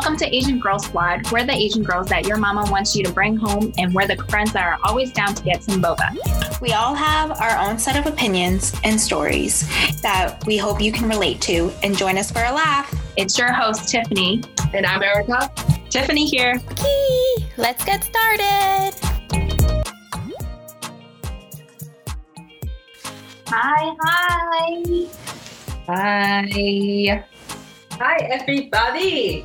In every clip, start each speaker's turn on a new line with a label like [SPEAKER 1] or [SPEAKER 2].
[SPEAKER 1] Welcome to Asian Girl Squad. We're the Asian girls that your mama wants you to bring home, and we're the friends that are always down to get some boba.
[SPEAKER 2] We all have our own set of opinions and stories that we hope you can relate to and join us for a laugh.
[SPEAKER 1] It's your host, Tiffany.
[SPEAKER 3] And I'm Erica.
[SPEAKER 1] Tiffany here.
[SPEAKER 2] Okay, let's get started.
[SPEAKER 1] Hi, hi.
[SPEAKER 3] Hi. Hi, everybody.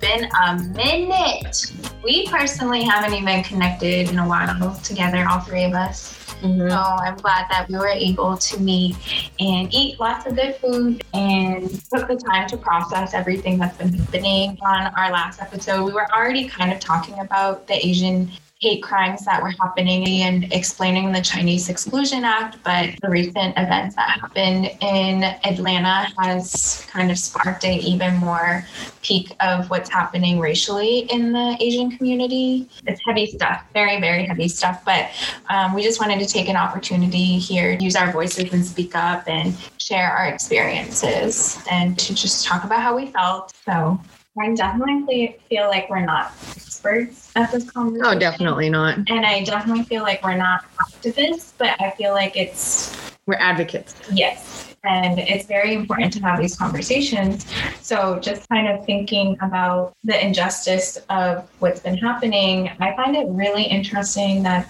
[SPEAKER 1] Been a minute. We personally haven't even connected in a while together, all three of us.
[SPEAKER 3] Mm-hmm.
[SPEAKER 1] So I'm glad that we were able to meet and eat lots of good food and took the time to process everything that's been happening. On our last episode, we were already kind of talking about the Asian hate crimes that were happening and explaining the Chinese Exclusion Act, but the recent events that happened in Atlanta has kind of sparked an even more peak of what's happening racially in the Asian community. It's heavy stuff, very, very heavy stuff, but um, we just wanted to take an opportunity here, use our voices and speak up and share our experiences and to just talk about how we felt. So I definitely feel like we're not experts at this conversation.
[SPEAKER 3] Oh, definitely not.
[SPEAKER 1] And I definitely feel like we're not activists, but I feel like it's
[SPEAKER 3] We're advocates.
[SPEAKER 1] Yes. And it's very important to have these conversations. So, just kind of thinking about the injustice of what's been happening, I find it really interesting that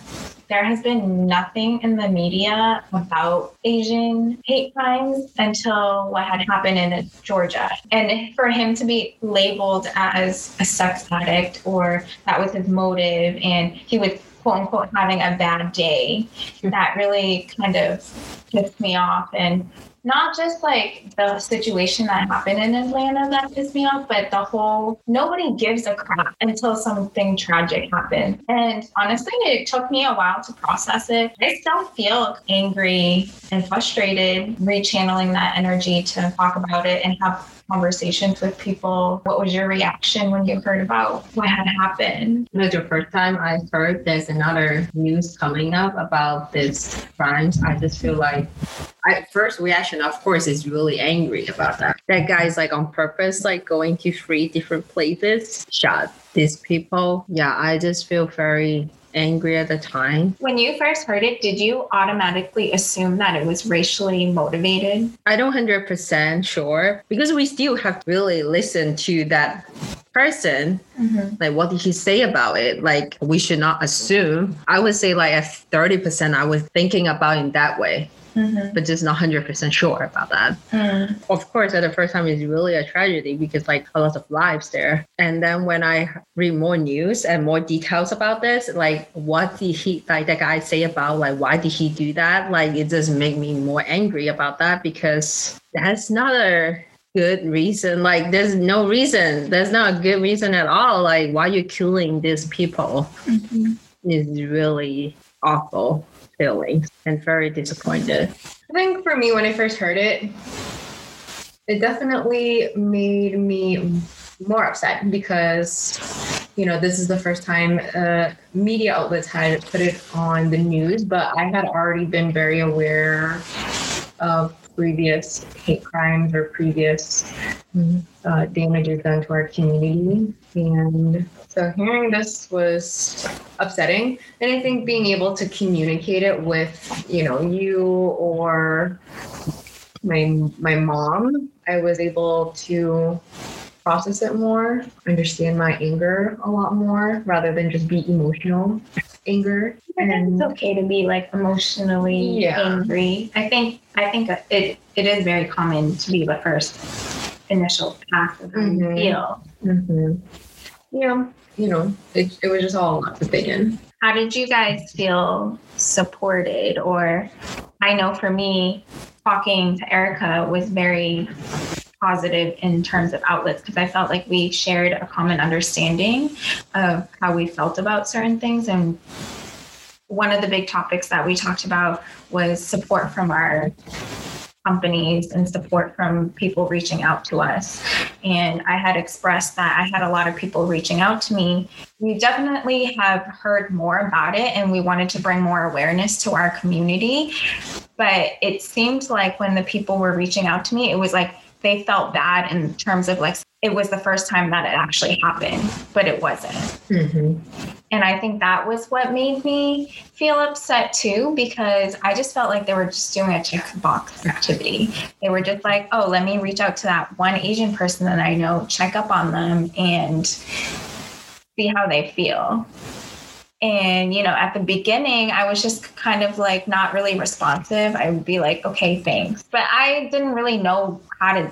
[SPEAKER 1] there has been nothing in the media about Asian hate crimes until what had happened in Georgia. And for him to be labeled as a sex addict or that was his motive and he was quote unquote having a bad day, that really kind of pissed me off. And not just like the situation that happened in Atlanta that pissed me off, but the whole nobody gives a crap until something tragic happened. And honestly, it took me a while to process it. I still feel angry and frustrated, rechanneling that energy to talk about it and have conversations with people. What was your reaction when you heard about what had happened?
[SPEAKER 3] It was the first time I heard there's another news coming up about this crimes. I just feel like I first reaction, of course, is really angry about that. That guy's like on purpose, like going to three different places, shot these people. Yeah, I just feel very angry at the time.
[SPEAKER 1] When you first heard it, did you automatically assume that it was racially motivated?
[SPEAKER 3] I don't hundred percent sure because we still have really listened to that person. Mm-hmm. Like, what did he say about it? Like, we should not assume. I would say like at thirty percent, I was thinking about in that way. Mm-hmm. But just not hundred percent sure about that. Mm-hmm. Of course, at the first time, it's really a tragedy because like a lot of lives there. And then when I read more news and more details about this, like what did he like the guy say about like why did he do that? Like it just make me more angry about that because that's not a good reason. Like there's no reason. There's not a good reason at all. Like why you killing these people mm-hmm. is really awful feelings and very disappointed.
[SPEAKER 4] I think for me, when I first heard it, it definitely made me more upset because, you know, this is the first time uh, media outlets had put it on the news, but I had already been very aware of previous hate crimes or previous uh, damages done to our community. And so hearing this was upsetting. And I think being able to communicate it with, you know, you or my my mom, I was able to process it more, understand my anger a lot more rather than just be emotional anger.
[SPEAKER 1] it's okay to be like emotionally
[SPEAKER 4] Yeah.
[SPEAKER 1] angry. I think I think it it is very common to be the first initial pass of how you
[SPEAKER 4] Mhm.
[SPEAKER 1] feel.
[SPEAKER 4] hmm Yeah, you know, it, it was just all a lot to take in.
[SPEAKER 1] How did you guys feel supported? Or I know for me, talking to Erica was very positive in terms of outlets because I felt like we shared a common understanding of how we felt about certain things. And one of the big topics that we talked about was support from our companies and support from people reaching out to us. And I had expressed that I had a lot of people reaching out to me. We definitely have heard more about it and we wanted to bring more awareness to our community. But it seemed like when the people were reaching out to me, it was like they felt bad in terms of like it was the first time that it actually happened, but it wasn't.
[SPEAKER 4] Mm-hmm.
[SPEAKER 1] And I think that was what made me feel upset too, because I just felt like they were just doing a checkbox activity. They were just like, oh, let me reach out to that one Asian person that I know, check up on them, and see how they feel. And, you know, at the beginning, I was just kind of like not really responsive. I would be like, okay, thanks. But I didn't really know how to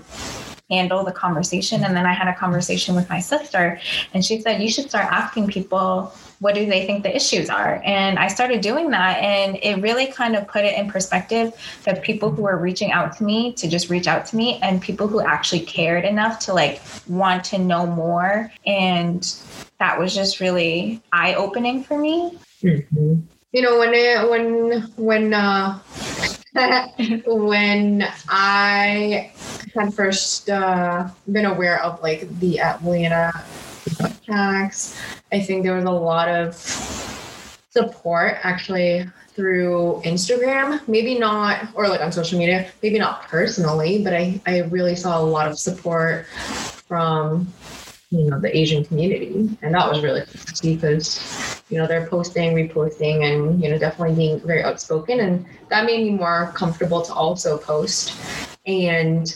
[SPEAKER 1] handle the conversation. And then I had a conversation with my sister, and she said, You should start asking people what do they think the issues are and i started doing that and it really kind of put it in perspective that people who were reaching out to me to just reach out to me and people who actually cared enough to like want to know more and that was just really eye-opening for me
[SPEAKER 4] mm-hmm. you know when it, when when uh when I had first uh, been aware of like the Atlanta attacks, I think there was a lot of support actually through Instagram, maybe not, or like on social media, maybe not personally, but I, I really saw a lot of support from you know the asian community. And that was really because you know they're posting reposting and you know definitely being very outspoken. And that made me more comfortable to also post. And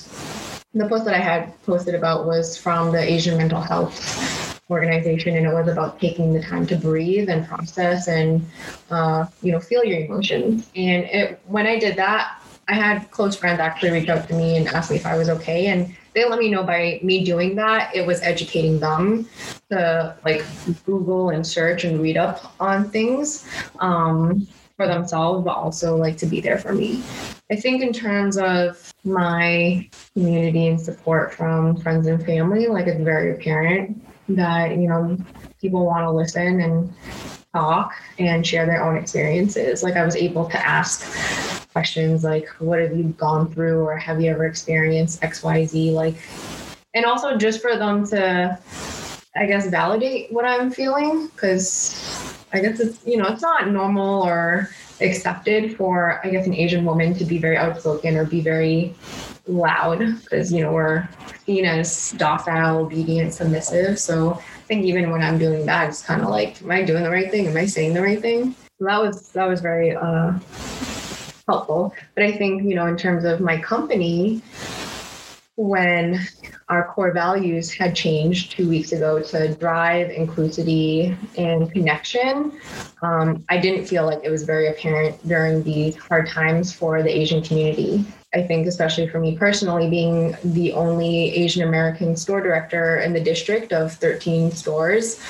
[SPEAKER 4] the post that i had posted about was from the asian mental health organization and it was about taking the time to breathe and process and uh, you know feel your emotions. And it when i did that i had close friends actually reach out to me and ask me if i was okay. And they let me know by me doing that it was educating them to like google and search and read up on things um, for themselves but also like to be there for me. I think in terms of my community and support from friends and family like it's very apparent that you know people want to listen and talk and share their own experiences. Like i was able to ask questions like what have you gone through or have you ever experienced xyz like and also just for them to i guess validate what i'm feeling because i guess it's you know it's not normal or accepted for i guess an asian woman to be very outspoken or be very loud because you know we're seen as docile obedient submissive. So i think even when i'm doing that it's kind of like am i doing the right thing? Am i saying the right thing? That was that was very uh helpful. But I think, you know, in terms of my company, when our core values had changed two weeks ago to drive inclusivity and connection, um, I didn't feel like it was very apparent during these hard times for the Asian community. I think, especially for me personally, being the only Asian American store director in the district of 13 stores,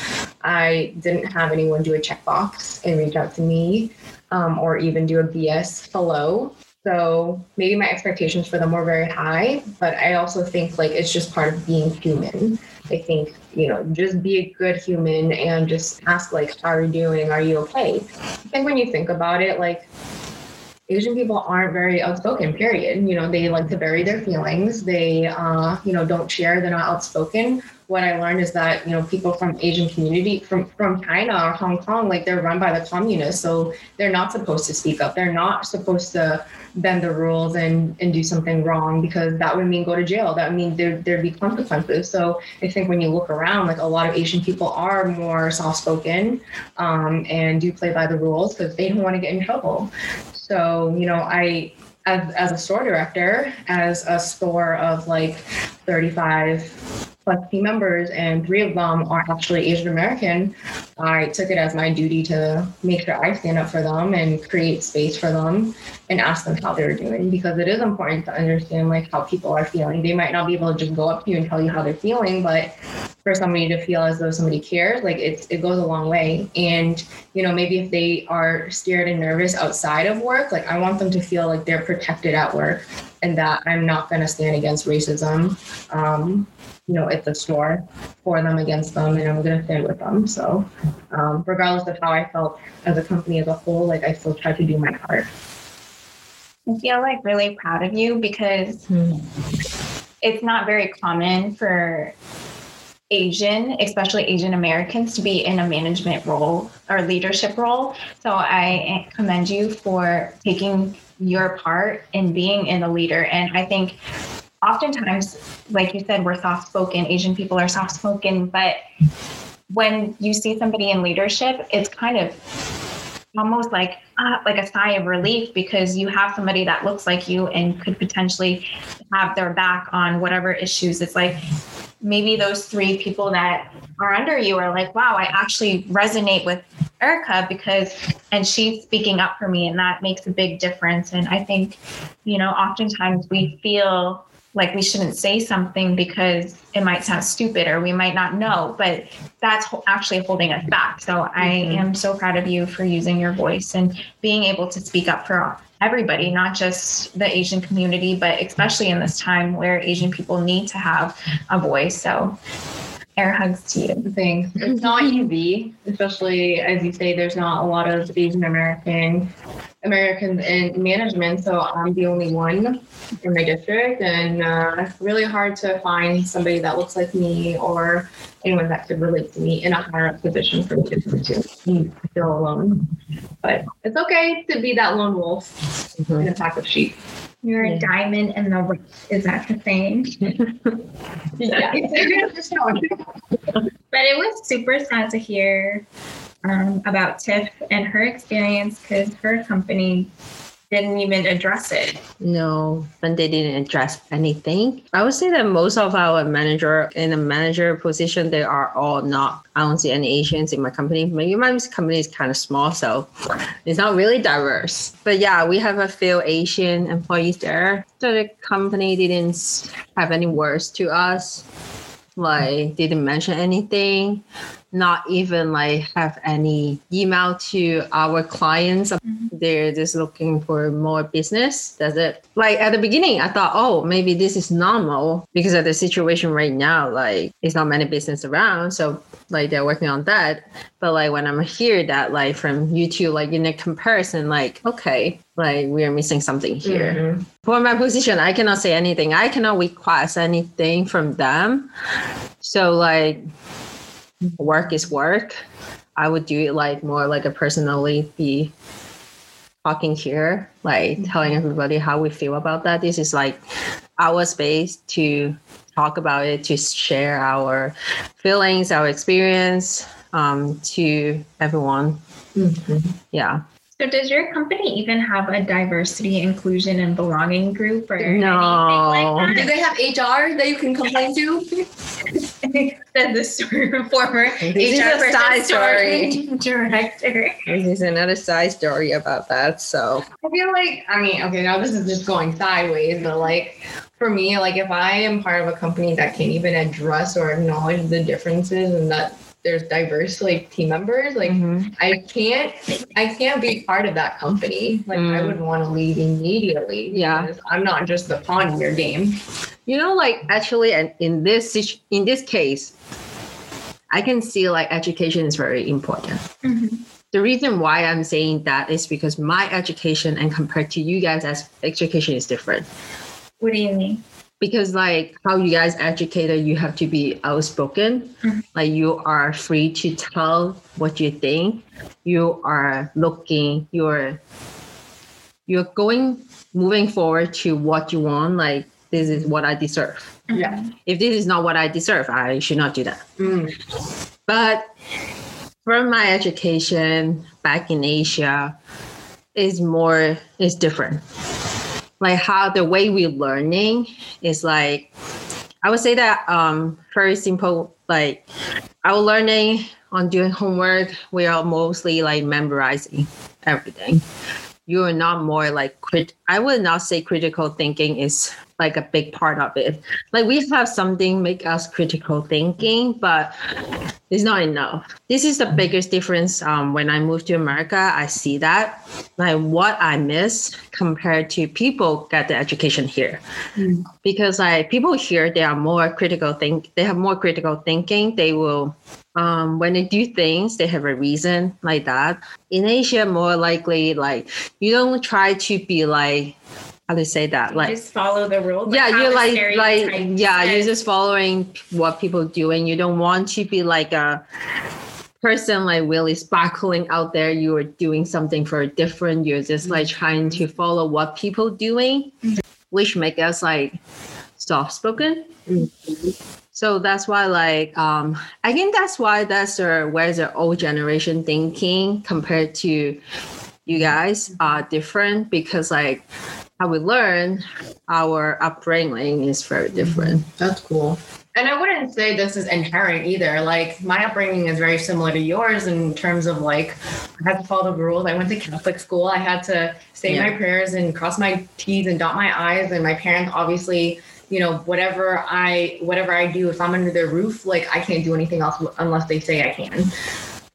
[SPEAKER 4] I didn't have anyone do a checkbox and reach out to me um, or even do a BS hello. So maybe my expectations for them were very high, but I also think like it's just part of being human. I think, you know, just be a good human and just ask like, how are you doing? Are you okay? I think when you think about it, like Asian people aren't very outspoken, period. You know, they like to bury their feelings. They, uh, you know, don't share. They're not outspoken what I learned is that you know people from Asian community from from China or Hong Kong like they're run by the communists so they're not supposed to speak up. They're not supposed to bend the rules and and do something wrong because that would mean go to jail. That would mean there, there'd be consequences. So I think when you look around like a lot of Asian people are more soft spoken um, and do play by the rules because they don't want to get in trouble. So you know I as, as a store director, as a store of like 35 plus team members, and three of them are actually Asian American, I took it as my duty to make sure I stand up for them and create space for them and ask them how they're doing because it is important to understand like how people are feeling. They might not be able to just go up to you and tell you how they're feeling, but for somebody to feel as though somebody cares, like it, it goes a long way. And, you know, maybe if they are scared and nervous outside of work, like I want them to feel like they're protected at work and that I'm not going to stand against racism. Um, you know, at the store for them against them, and I'm going to stand with them. So, um, regardless of how I felt as a company as a whole, like I still try to do my part.
[SPEAKER 1] I feel like really proud of you because mm. it's not very common for Asian, especially Asian Americans, to be in a management role or leadership role. So I commend you for taking your part in being in a leader. And I think oftentimes, like you said, we're soft spoken. Asian people are soft spoken, but when you see somebody in leadership, it's kind of almost like uh, like a sigh of relief because you have somebody that looks like you and could potentially have their back on whatever issues. It's like maybe those three people that are under you are like, wow, I actually resonate with Erica because, and she's speaking up for me, and that makes a big difference. And I think, you know, oftentimes we feel like we shouldn't say something because it might sound stupid or we might not know, but that's actually holding us back. So I mm-hmm. am so proud of you for using your voice and being able to speak up for everybody, not just the Asian community, but especially in this time where Asian people need to have a voice. So air hugs to you.
[SPEAKER 4] Thanks. It's not easy, especially as you say, there's not a lot of Asian American Americans in management, so I'm the only one in my district, and uh, really hard to find somebody that looks like me or anyone that could relate to me in a higher up position for me to pursue. I feel alone, but it's okay to be that lone wolf mm-hmm. in a pack of sheep.
[SPEAKER 1] You're yeah. a diamond in the rough. Is that the thing? yeah. but it was super sad to hear um, about Tiff and her experience because her company didn't even address it.
[SPEAKER 3] No, but they didn't address anything. I would say that most of our manager in a manager position, they are all not. I don't see any Asians in my company. Maybe my company is kind of small, so it's not really diverse. But yeah, we have a few Asian employees there. So the company didn't have any words to us like didn't mention anything not even like have any email to our clients. Mm-hmm. they're just looking for more business. That's it. Like at the beginning i thought oh maybe this is normal because of the situation right now. Like it's not many business around so like they're working on that. But like when i'm here that like from youtube like in a comparison like okay like we are missing something here. Mm-hmm. for my position i cannot say anything. I cannot request anything from them. So like work is work i would do it like more like a personally be talking here like mm-hmm. telling everybody how we feel about that this is like our space to talk about it to share our feelings our experience um, to everyone mm-hmm. yeah
[SPEAKER 1] so does your company even have a diversity, inclusion, and belonging group or
[SPEAKER 3] no.
[SPEAKER 4] Like Do they have HR that you can complain to?
[SPEAKER 1] Said the story, former
[SPEAKER 3] this HR is a side story.
[SPEAKER 1] director.
[SPEAKER 3] This is another side story about that. So
[SPEAKER 4] I feel like I mean, okay, now this is just going sideways, but like for me, like if I am part of a company that can't even address or acknowledge the differences and that there's diverse like team members like mm-hmm. i can't i can't be part of that company like mm. i would want to leave immediately
[SPEAKER 3] yeah
[SPEAKER 4] i'm not just the pawn in your game
[SPEAKER 3] you know like actually and in this in this case i can see like education is very important. Mm-hmm. the reason why i'm saying that is because my education and compared to you guys as education is different.
[SPEAKER 1] What do you mean?
[SPEAKER 3] Because like how you guys educated you have to be outspoken. Mm-hmm. like you are free to tell what you think. You are looking you're you're going moving forward to what you want. Like this is what i deserve.
[SPEAKER 4] Yeah.
[SPEAKER 3] If this is not what i deserve i should not do that. Mm. but from my education back in asia is more is different. Like how the way we're learning is like I would say that um very simple like our learning on doing homework we are mostly like memorizing everything. You are not more like crit i would not say critical thinking is like a big part of it like we have something make us critical thinking but it's not enough this is the biggest difference um, when i moved to america i see that like what i miss compared to people get the education here mm. because like people here they are more critical think they have more critical thinking they will um, when they do things, they have a reason like that. In Asia, more likely, like you don't try to be like how say that,
[SPEAKER 1] you
[SPEAKER 3] like
[SPEAKER 1] just follow the rules.
[SPEAKER 3] Yeah, you're like like yeah, you're just following what people do, and you don't want to be like a person like really sparkling out there. You are doing something for different. You're just like trying to follow what people doing, mm-hmm. which make us like soft spoken. So that's why, like, um, I think that's why that's the where's the old generation thinking compared to you guys are different because like how we learn our upbringing is very different.
[SPEAKER 4] That's cool. And I wouldn't say this is inherent either. Like my upbringing is very similar to yours in terms of like I had to follow the rules. I went to Catholic school. I had to say
[SPEAKER 3] Yeah.
[SPEAKER 4] my prayers and cross my T's and dot my I's. And my parents obviously, you know, whatever I whatever I do, if I'm under their roof, like I can't do anything else unless they say I can.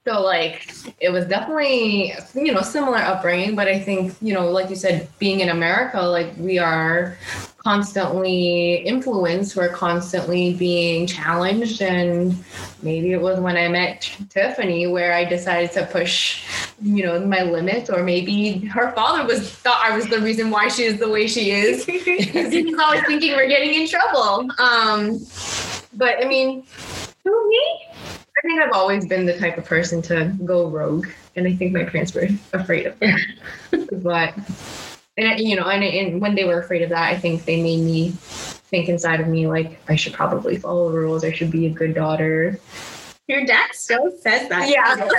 [SPEAKER 4] So like it was definitely you know similar upbringing, but I think you know like you said, being in America, like we are constantly influenced, we're constantly being challenged, and maybe it was when I met Tiffany where I decided to push you know my limits, or maybe her father was thought I was the reason why she is the way she is. Because he was always thinking we're getting in trouble. Um, but I mean, who me? I think I've always been the type of person to go rogue, and I think my parents were afraid of that. but and you know, and, and when they were afraid of that, I think they made me think inside of me like I should probably follow the rules. I should be a good daughter.
[SPEAKER 2] Your dad still says that.
[SPEAKER 4] Yeah.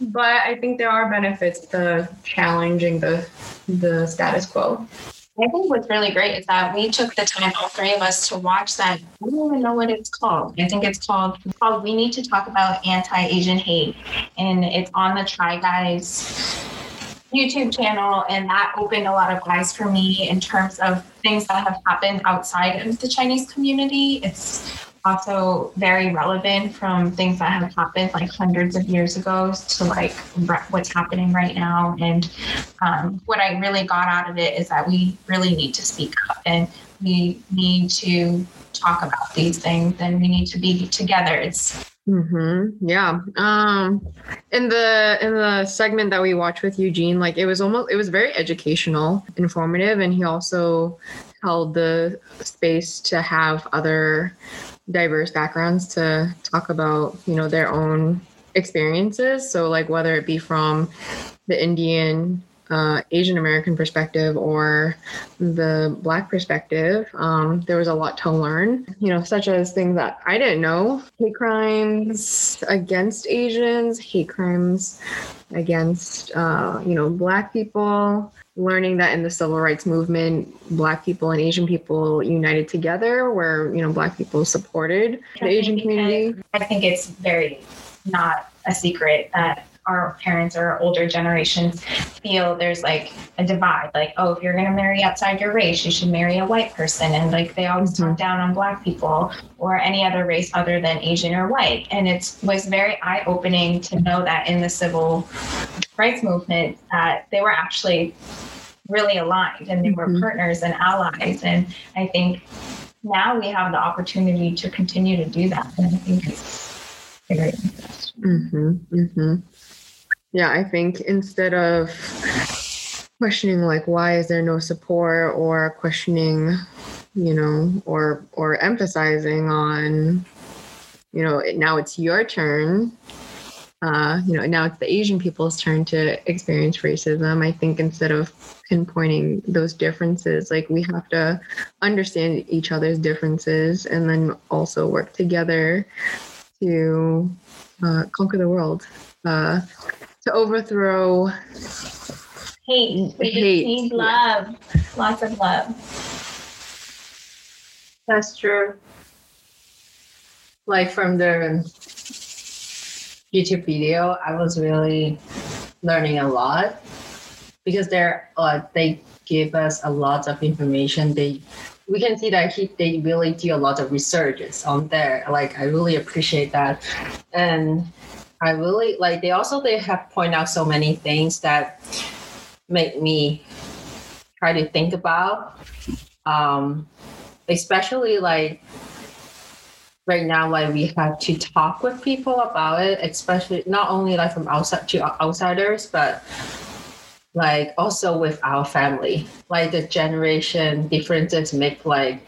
[SPEAKER 4] but I think there are benefits to challenging the the status quo.
[SPEAKER 1] I think what's really great is that we took the time, all three of us, to watch that. I don't even know what it's called. I think it's called, it's called We Need to Talk About Anti Asian Hate. And it's on the Try Guys YouTube channel. And that opened a lot of eyes for me in terms of things that have happened outside of the Chinese community. It's also very relevant from things that have happened like hundreds of years ago to like re- what's happening right now. And um, what I really got out of it is that we really need to speak up and we need to talk about these things and we need to be together. It's
[SPEAKER 5] Mm-hmm. Yeah. Um in the in the segment that we watched with Eugene, like it was almost it was very educational, informative, and he also held the space to have other diverse backgrounds to talk about, you know, their own experiences. So like whether it be from the Indian uh, Asian American perspective or the Black perspective, um, there was a lot to learn, you know, such as things that I didn't know hate crimes against Asians, hate crimes against, uh, you know, Black people. Learning that in the civil rights movement, Black people and Asian people united together, where you know Black people supported the Asian community.
[SPEAKER 1] I think it's very not a secret that our parents or older generations feel there's like a divide like oh if you're going to marry outside your race you should marry a white person and like they always talk down on black people or any other race other than asian or white and it was very eye-opening to know that in the civil rights movement that they were actually really aligned and they were
[SPEAKER 5] Mhm.
[SPEAKER 1] partners and allies and i think now we have the opportunity to continue to do that and i think it's very interesting
[SPEAKER 5] Mm-hmm, mm-hmm. Yeah, I think instead of questioning like why is there no support or questioning, you know, or or emphasizing on, you know, now it's your turn. Uh, you know, now it's the Asian people's turn to experience racism. I think instead of pinpointing those differences, like we have to understand each other's differences and then also work together to uh, conquer the world, uh, to overthrow.
[SPEAKER 1] hate we
[SPEAKER 5] Hate,
[SPEAKER 1] need
[SPEAKER 5] yeah.
[SPEAKER 1] love lots of love
[SPEAKER 3] That's true. Like from the YouTube video, I was really learning a lot because they're uh, they give us a lot of information. They we can see that he, they really do a lot of researches on there. Like I really appreciate that, and I really like. They also they have point out so many things that make me try to think about. Um, especially like right now like we have to talk with people about it especially not only like from outside to outsiders but like also with our family like the generation differences make like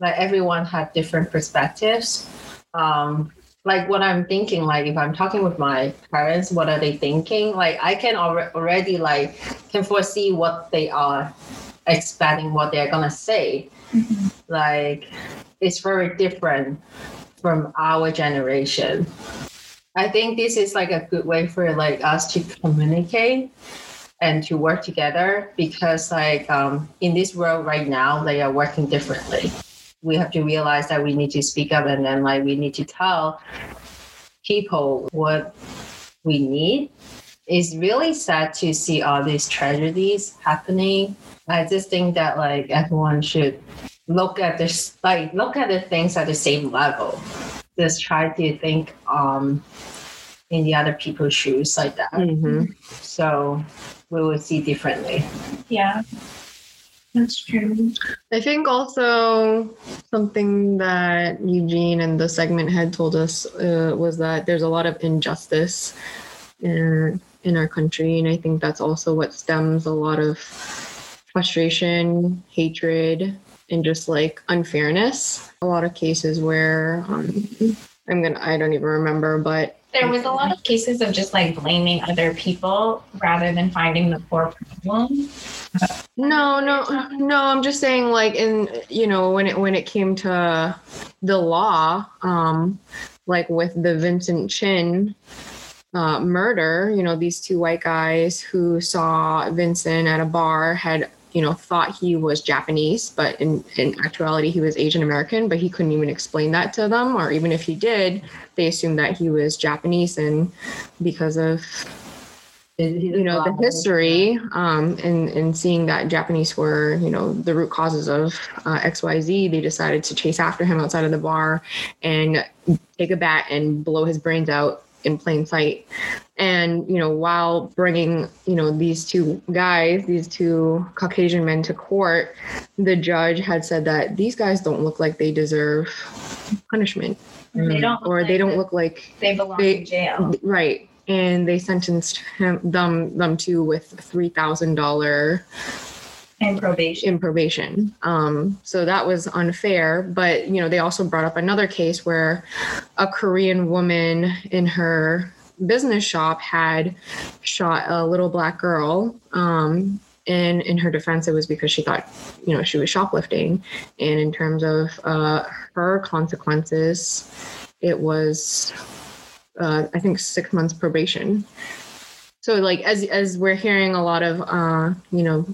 [SPEAKER 3] like everyone have different perspectives um like what i'm thinking like if i'm talking with my parents what are they thinking like i can alre- already like can foresee what they are expecting what they're gonna say. Like it's very different from our generation. I think this is like a good way for like us to communicate and to work together because like um, in this world right now they are working differently we have to realize that we need to speak up and then like we need to tell people what we need it's really sad to see all these tragedies happening i just think that like everyone should look at this like look at the things at the same level just try to think um in the other people's shoes like that
[SPEAKER 4] Mhm.
[SPEAKER 3] so we will see differently.
[SPEAKER 1] Yeah. That's true.
[SPEAKER 4] I think also something that Eugene and the segment had told us uh, was that there's a lot of injustice in, in our country. And I think that's also what stems a lot of frustration, hatred, and just like unfairness. A lot of cases where um, I'm gonna, I don't even remember, but
[SPEAKER 1] There was a lot of cases of just like blaming other people rather than finding the core problem.
[SPEAKER 4] No, no, no. I'm just saying, like, in you know, when it when it came to the law, um, like with the Vincent Chin uh, murder, you know, these two white guys who saw Vincent at a bar had you know thought he was Japanese, but in in actuality he was Asian American, but he couldn't even explain that to them, or even if he did, they assumed that he was Japanese, and because of you know the history um and and seeing that japanese were you know the root causes of uh, xyz they decided to chase after him outside of the bar and take a bat and blow his brains out in plain sight and you know while bringing you know these two guys these two caucasian men to court the judge had said that these guys don't look like they deserve punishment
[SPEAKER 1] They
[SPEAKER 4] or they don't look like
[SPEAKER 1] They belong
[SPEAKER 4] They-
[SPEAKER 1] in jail.
[SPEAKER 4] right and they sentenced him them them to with three thousand dollar
[SPEAKER 1] And probation.
[SPEAKER 4] in probation um so that was unfair but you know they also brought up another case where a korean woman in her business shop had shot a little black girl um and in her defense it was because she thought you know she was shoplifting and in terms of uh her consequences it was uh, I think six months probation. So like as as we're hearing a lot of uh, you know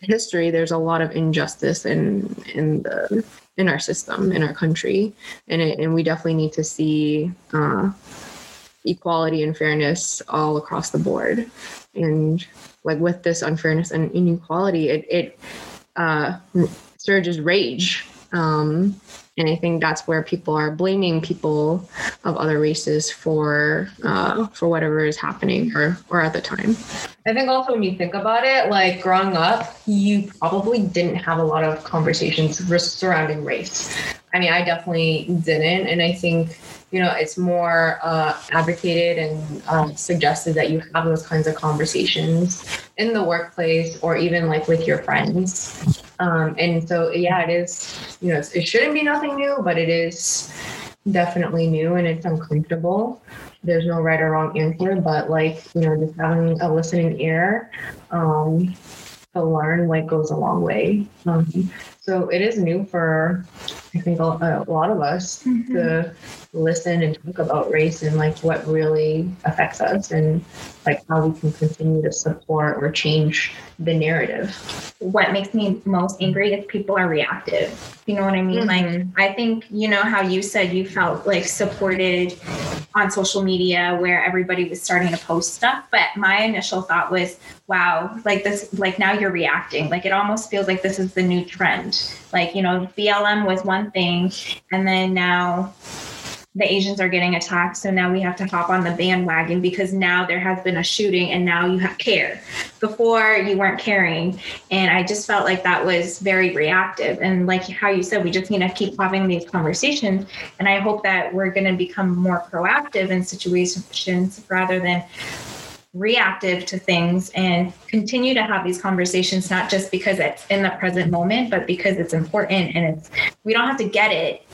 [SPEAKER 4] history, there's a lot of injustice in in the in our system in our country, and it, and we definitely need to see uh, equality and fairness all across the board. And like with this unfairness and inequality, it it uh, surges rage. Um, and I think that's where people are blaming people of other races for uh, for whatever is happening or or at the time.
[SPEAKER 6] I think also when you think about it, like growing up, you probably didn't have a lot of conversations surrounding race. I mean, I definitely didn't. And I think, you know, it's more uh, advocated and um, suggested that you have those kinds of conversations in the workplace or even like with your friends. Um, and so, yeah, it is, you know, it shouldn't be nothing new, but it is definitely new and it's uncomfortable there's no right or wrong answer, but like, you know, just having a listening ear um, to learn like goes a long way. Um, so it is new for, I think, a, a lot of us mm-hmm. to listen and talk about race and like what really affects us and like how we can continue to support or change the narrative.
[SPEAKER 1] what makes me most angry is people are reactive. You know what I mean? Like, mm-hmm. I think, you know, how you said you felt like supported on social media where everybody was starting to post stuff. But my initial thought was, wow, like this, like now you're reacting. Like, it almost feels like this is the new trend. Like, you know, BLM was one thing, and then now the Asians are getting attacked. So now we have to hop on the bandwagon because now there has been a shooting and now you have care. Before you weren't caring. And I just felt like that was very reactive. And like how you said, we just need to keep having these conversations. And I hope that we're going to become more proactive in situations rather than reactive to things and continue to have these conversations not just because it's in the present moment but because it's important and it's we don't have to get it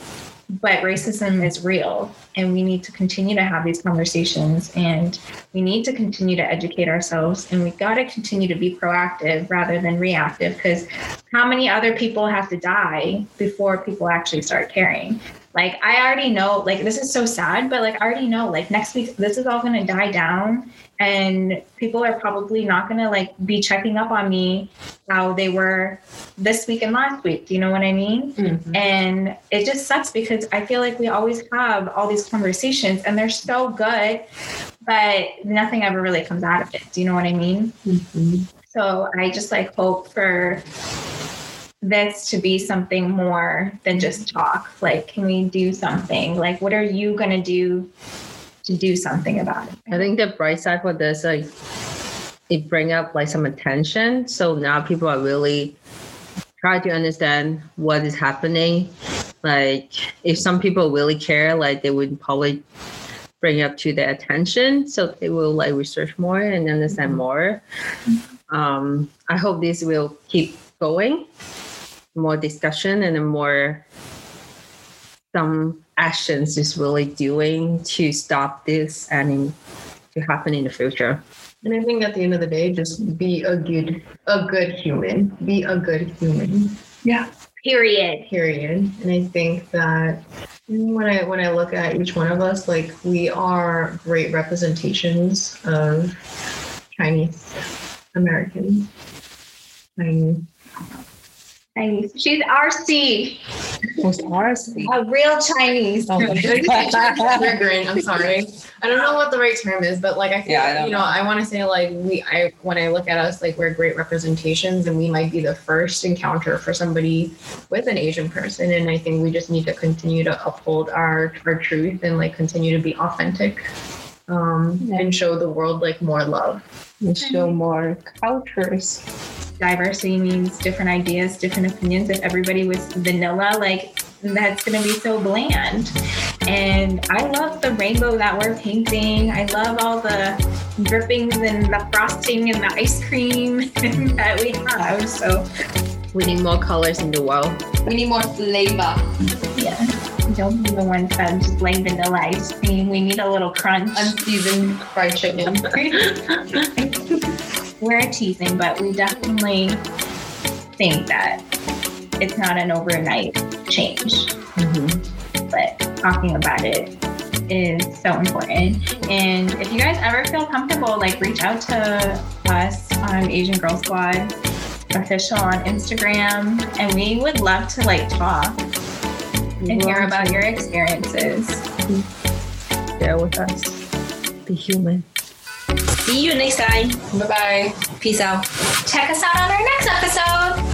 [SPEAKER 1] but racism is real and we need to continue to have these conversations and we need to continue to educate ourselves and we got to continue to be proactive rather than reactive because how many other people have to die before people actually start caring? Like i already know like this is so sad but like i already know like next week this is all going to die down and people are probably not going to like be checking up on me how they were this week and last week do you know what i mean?
[SPEAKER 3] Mhm.
[SPEAKER 1] and it just sucks because i feel like we always have all these conversations and they're so good but nothing ever really comes out of it do you know what i mean? So i just like hope for this to be something more than just talk. Like can we do something? Like what are you going to do to do something about it
[SPEAKER 3] I think the bright side for this, like, it bring up like some attention. So now people are really try to understand what is happening. Like, if some people really care, like they would probably bring up to their attention, so they will like research more and understand more. Um, I hope this will keep going, more discussion and then more some actions is really doing to stop this and to happen in the future.
[SPEAKER 4] And I think at the end of the day, just be a good, a good human. Be a good human. Yeah.
[SPEAKER 1] Period
[SPEAKER 4] Period. And I think that when I when I look at each one of us, like we are great representations of Chinese Americans. Chinese.
[SPEAKER 1] Chinese. she's rc
[SPEAKER 3] Who's ours?
[SPEAKER 1] a real chinese
[SPEAKER 3] Oh my
[SPEAKER 4] triggering. I'm sorry. I don't know what the right term is, but like I feel,
[SPEAKER 3] Yeah, I
[SPEAKER 4] you know, I want to say like we, I when I look at us, like we're great representations, and we might be the first encounter for somebody with an Asian person, and I think we just need to continue to uphold our our truth and like continue to be authentic, um, and show the world like more love.
[SPEAKER 3] and show more cultures.
[SPEAKER 1] Diversity means different ideas, different opinions. If everybody was vanilla, like that's going to be so bland. And I love the rainbow that we're painting. I love all the drippings and the frosting and the ice cream that we have. So,
[SPEAKER 3] We need more colors in the world.
[SPEAKER 2] We need more flavor.
[SPEAKER 1] yeah. Don't be the one that just like vanilla ice cream. We need a little crunch.
[SPEAKER 4] Unseasoned fried chicken.
[SPEAKER 1] We're teasing, but we definitely think that it's not an overnight change. Mm-hmm. but talking about it is so important. And if you guys ever feel comfortable, like reach out to us on Asian Girl Squad official on Instagram, and we would love to like talk and hear about your experiences.
[SPEAKER 3] Share with us. Be human.
[SPEAKER 2] See you next time.
[SPEAKER 4] Bye bye.
[SPEAKER 2] Peace out. Check us out on our next episode.